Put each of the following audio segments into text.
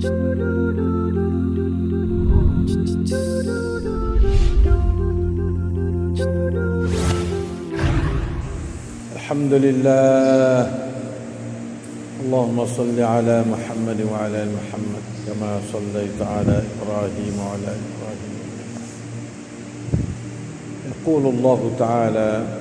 الحمد لله. اللهم صل على محمد وعلى آل محمد كما صليت على إبراهيم وعلى إبراهيم. يقول الله تعالى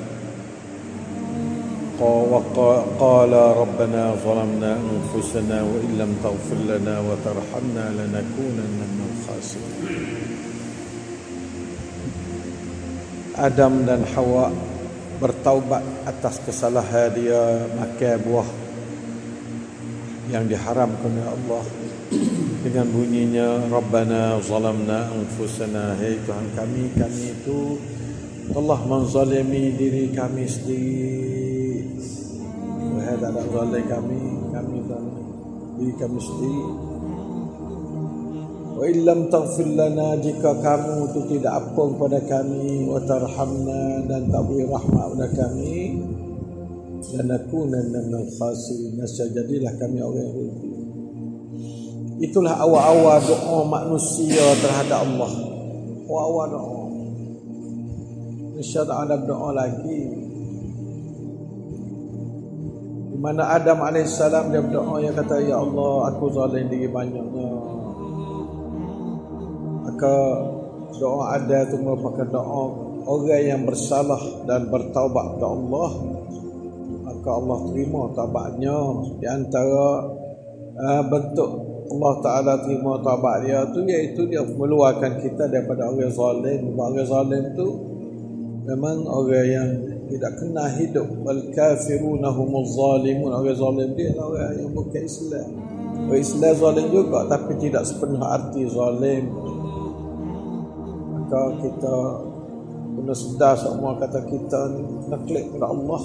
قال ربنا ظلمنا انفسنا وان لم تغفر لنا وترحمنا لنكونن من الخاسرين Adam dan Hawa bertaubat atas kesalahan dia makan buah yang diharamkan oleh Allah dengan bunyinya Rabbana zalamna anfusana hai Tuhan kami kami itu telah menzalimi diri kami sendiri tak ada zalim kami kami diri kami sendiri. Wa illam taghfir lana jika kamu itu tidak ampun kepada kami wa tarhamna dan tak beri rahmat kepada kami dan aku dan minal khasirin. Jadilah kami orang yang rugi. Itulah awal-awal doa manusia terhadap Allah. Awal-awal doa. insya-Allah ada doa lagi mana Adam alaihissalam dia berdoa yang kata ya Allah aku zalim diri banyaknya. Maka doa ada itu merupakan doa orang yang bersalah dan bertaubat kepada Allah. Maka Allah terima taubatnya. Di antara uh, bentuk Allah Ta'ala terima taubat dia tu iaitu dia meluarkan kita daripada orang zalim. Orang zalim tu memang orang yang tidak kena hidup. Wal kafiruna humuz zalimun orang zalim dia orang yang bukan Islam. Orang Islam zalim juga tapi tidak sepenuh arti zalim. Maka kita kena sedar semua kata kita ni kena klik kepada Allah.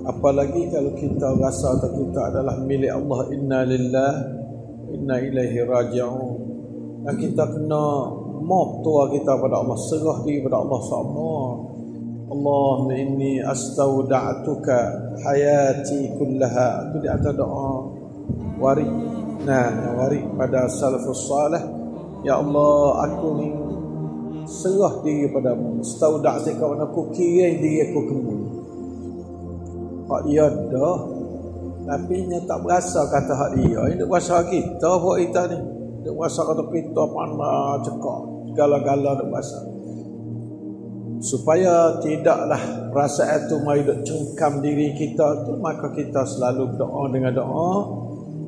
Apalagi kalau kita rasa atau kita adalah milik Allah inna lillah inna ilaihi raji'un. Dan kita kena mob tua kita pada Allah serah diri pada Allah semua Hayati kullaha. Itu di atas doa. Warik. Nah warik pada salafus salih. Ya Allah aku ni serah diri padamu. Staudak saya kawan aku kira diri aku hak dia dah. Tapi nya tak berasa kata hak dia. Ini berasa kita buat kita ni. Dia berasa kata kita mana cekak. Segala-gala dia berasa supaya tidaklah rasa itu mai dok cengkam diri kita tu maka kita selalu doa dengan doa.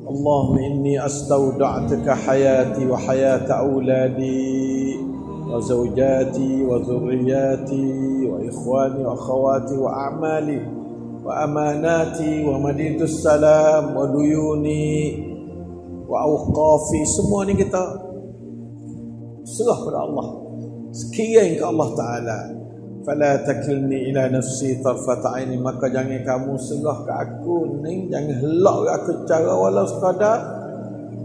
Allahumma inni astaudatuka hayati wa hayata auladi wa zawjati wa dhurriyyati wa ikhwani wa akhawati wa a'mali wa amanati wa madidus salam wa duyuni wa auqafi semua ni kita serah pada Allah. Sekian ke Allah Ta'ala fala takilni ila nafsi tarfata aini. Maka jangan kamu serah ke aku ni. Jangan helak aku cara. Walau sekadar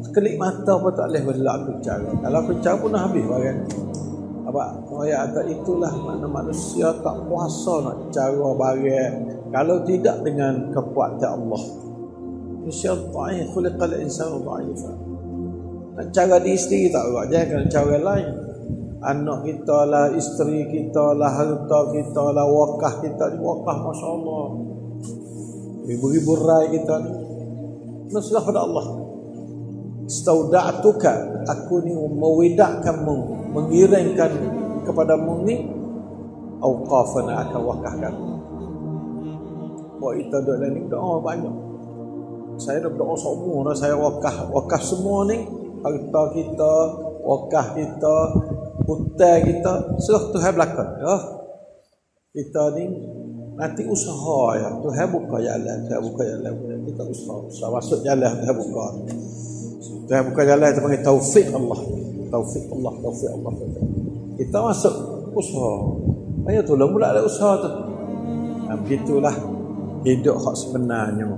sekelip mata pun tak boleh belak aku cara. Kalau aku cara pun dah habis barang apa? Ayat ada itulah mana manusia tak kuasa nak cara barang kalau tidak dengan kekuatan Allah. Manusia dhaif khuliqal insanu dhaifa nak cara di isteri tak buat. Jangan cara lain anak kita lah isteri kita lah harta kita lah wakah kita ni wakah masya-Allah. Ribu-ribu rai kita ni. Nasrah pada Allah. Stauda'tuka aku ni mewidakkanmu mengiringkan kepadamu ni auqafana akan wakahkan. Buat kita doa ni doa banyak. Saya dah berdoa semua saya wakah. Wakah semua ni harta kita wakah kita hutang kita serah Tuhan belakang ya kita ni nanti usaha ya Tuhan buka jalan Tuhan buka jalan kita usaha usaha masuk jalan Tuhan buka Tuhan buka jalan itu panggil taufik Allah. Taufik Allah, taufik Allah. Kita masuk usaha. Ayat tu lah mula ada usaha tu. Nah, begitulah hidup hak sebenarnya.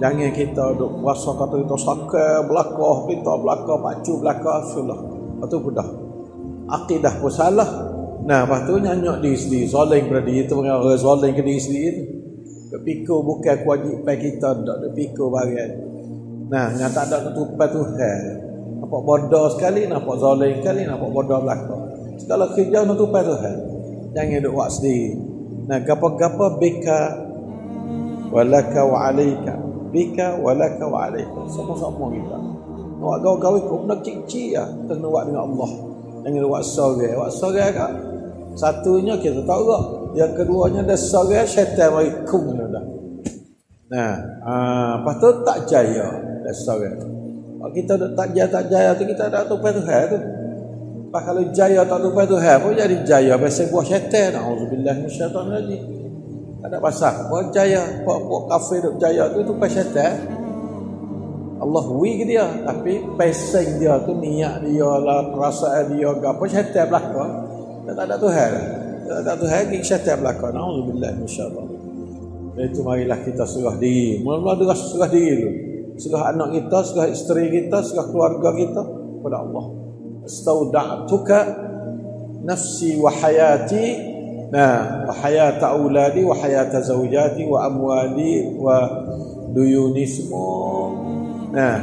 Jangan kita duk rasa kata kita saka belakang, kita belakang, pacu belakang, sulah. Lepas tu dah. Akidah pun salah. Nah, lepas tu nyanyok diri sendiri. Zalim pada diri tu, orang zalim ke diri sendiri tu. Kepikir bukan kewajipan kita, ada pikir bagian. Nah, yang tak ada ketupat Tuhan. Nampak bodoh sekali, nampak zalim sekali, nampak bodoh belakang. Segala kerja nak tupai Tuhan. Jangan duk buat sendiri. Nah, gapa-gapa bika walaka wa alaika. Bika walaka wa alaika. Sama-sama kita. Nak gawe-gawe kau nak cik-cik ya. Kena buat dengan Allah. Jangan buat sore. Buat sore kan? Satunya kita tahu tak. Yang keduanya ada sore syaitan mari kum dah. Nah, ah, lepas tu tak jaya. Dah sore. Kalau kita tak jaya tak jaya tu kita tak tahu tu tu. Pak kalau jaya tak tahu tu pun jadi jaya biasa buah syaitan. Auzubillah minasyaitan lagi. Tak ada pasal. Buat jaya, buat kafe duk jaya tu tu pas syaitan. Allah wi ke dia tapi peseng dia tu niat dia lah perasaan dia apa syaitan belaka. Tak ada Tuhan. Tak ada Tuhan kita syaitan belaka. Naudzubillah insyaallah. Itu marilah kita surah diri. Mula-mula dia surah diri tu. Surah anak kita surah isteri kita surah keluarga kita kepada Allah. Astauda'tuka nafsi wa hayati nah wa hayata auladi wa hayata zawjati wa amwali wa duyuni semua Nah,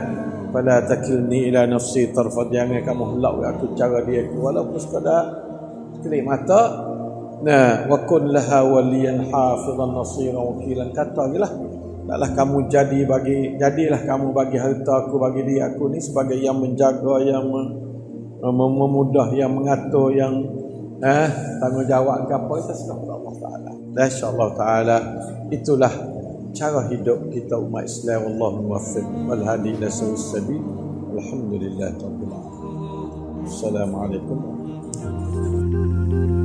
pada takilni ila nafsi tarfat jangan kamu helak aku cara dia walaupun sekadar kelip mata. Nah wa kun laha waliyan hafizan nasiran wakilan. Kata lah. Taklah kamu jadi bagi jadilah kamu bagi harta aku bagi dia aku ni sebagai yang menjaga yang memudah yang mengatur yang eh tanggungjawab ke apa. Itu sudah Allah Taala. Insyaallah Taala. Itulah cara hidup kita umat Islam Allah muwaffiq. Wal hadi ila sawis sabil. Alhamdulillah rabbil alamin. Assalamualaikum.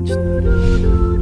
Thank you.